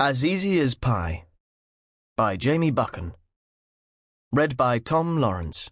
As Easy as Pie by Jamie Buchan. Read by Tom Lawrence.